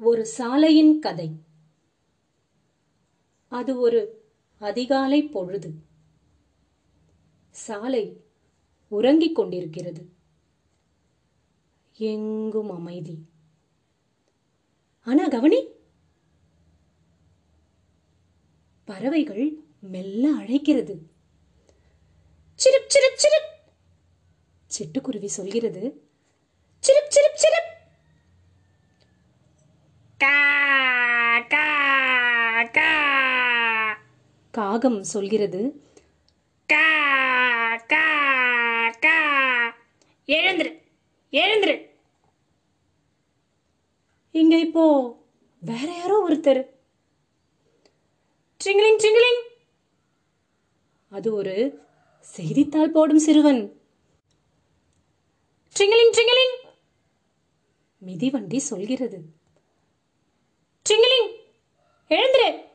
ஒரு சாலையின் கதை. அது ஒரு அதிகாலை பொழுது. சாலை உறங்கிக் கொண்டிருக்கிறது. எங்கும் அமைதி. ஆனா கவனி. பறவைகள் மெல்ல அழைக்கிறது. சிரிப் சிரிப் சிரிப். சிட்டுக்குருவி சொல்கிறது சிரிப் சிரிப் சிரிப் கா கா கா காகம் சொல்கிறது. கா கா கா. எழுந்துரு எழுந்துரு. இங்க இப்போ வேற யாரோ ஒருத்தர். ட்ரிங்கிளிங் ட்ரிங்கிளிங் அது ஒரு செய்தித்தாள் போடும் சிறுவன். ட்ரிங்கிளிங் ட்ரிங்கிளிங் மிதிவண்டி சொல்கிறது. ட்ரிங்கிளிங் எழுந்துரு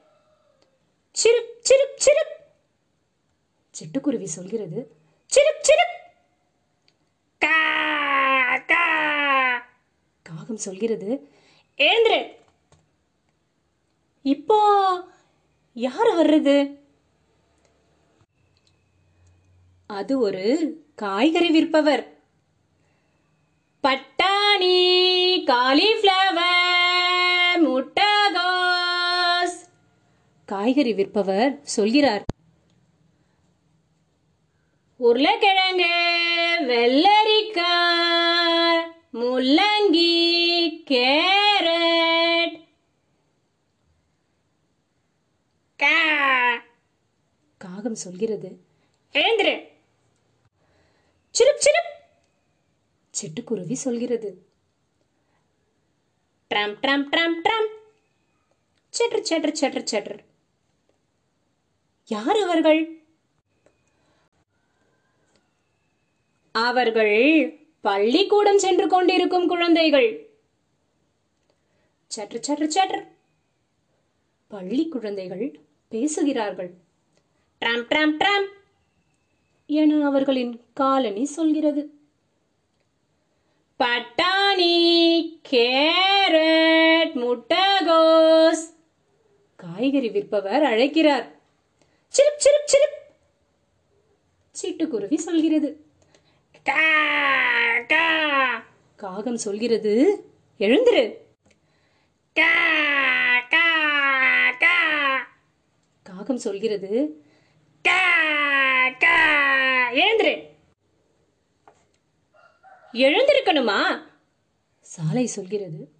சிரிப் சிரிப் சிரிப் சிட்டுக்குருவி சொல்கிறது சிரிப் சிரிப் காகம் சொல்கிறது ஏந்திரு இப்போ யார் வர்றது? அது ஒரு காய்கறி விற்பவர். பட்டாணி காலிஃப்ளவர் முட்டகோஸ். காய்கறி விற்பவர் சொல்கிறார் உருளைக்கிழங்கு வெள்ளரிக்காய் முள்ளங்கி கேரட். காகம் சொல்கிறது. எழுந்துரு. சிரிப் சிரிப் சிட்டுக்குருவி சொல்கிறது. ட்ரம் ட்ரம் ட்ரம் ட்ரம். சற்று சற்று சற்று சற்று. யார் அவர்கள்? அவர்கள் பள்ளிக்கூடம் சென்று கொண்டிருக்கும் குழந்தைகள். சற்று சற்று சற்று. பள்ளி குழந்தைகள் பேசுகிறார்கள். ட்ரம் ட்ராம் ட்ராம் என அவர்களின் காலனி சொல்கிறது. பட்டாணி கேரட் முட்டகோஸ் காய்கறி விற்பவர் அழைக்கிறார். சிரிப் சிரிப் சிரிப் சிட்டுக்குருவி சொல்கிறது. காகம் சொல்கிறது எழுந்திரு. காகம் சொல்கிறது கா. எழுந்துரு. எழுந்திருக்கணுமா? சாலை சொல்கிறது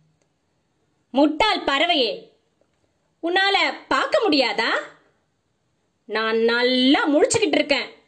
முட்டாள் பறவையே உன்னால பார்க்க முடியாதா? நான் நல்லா முழிச்சுக்கிட்டு இருக்கேன்.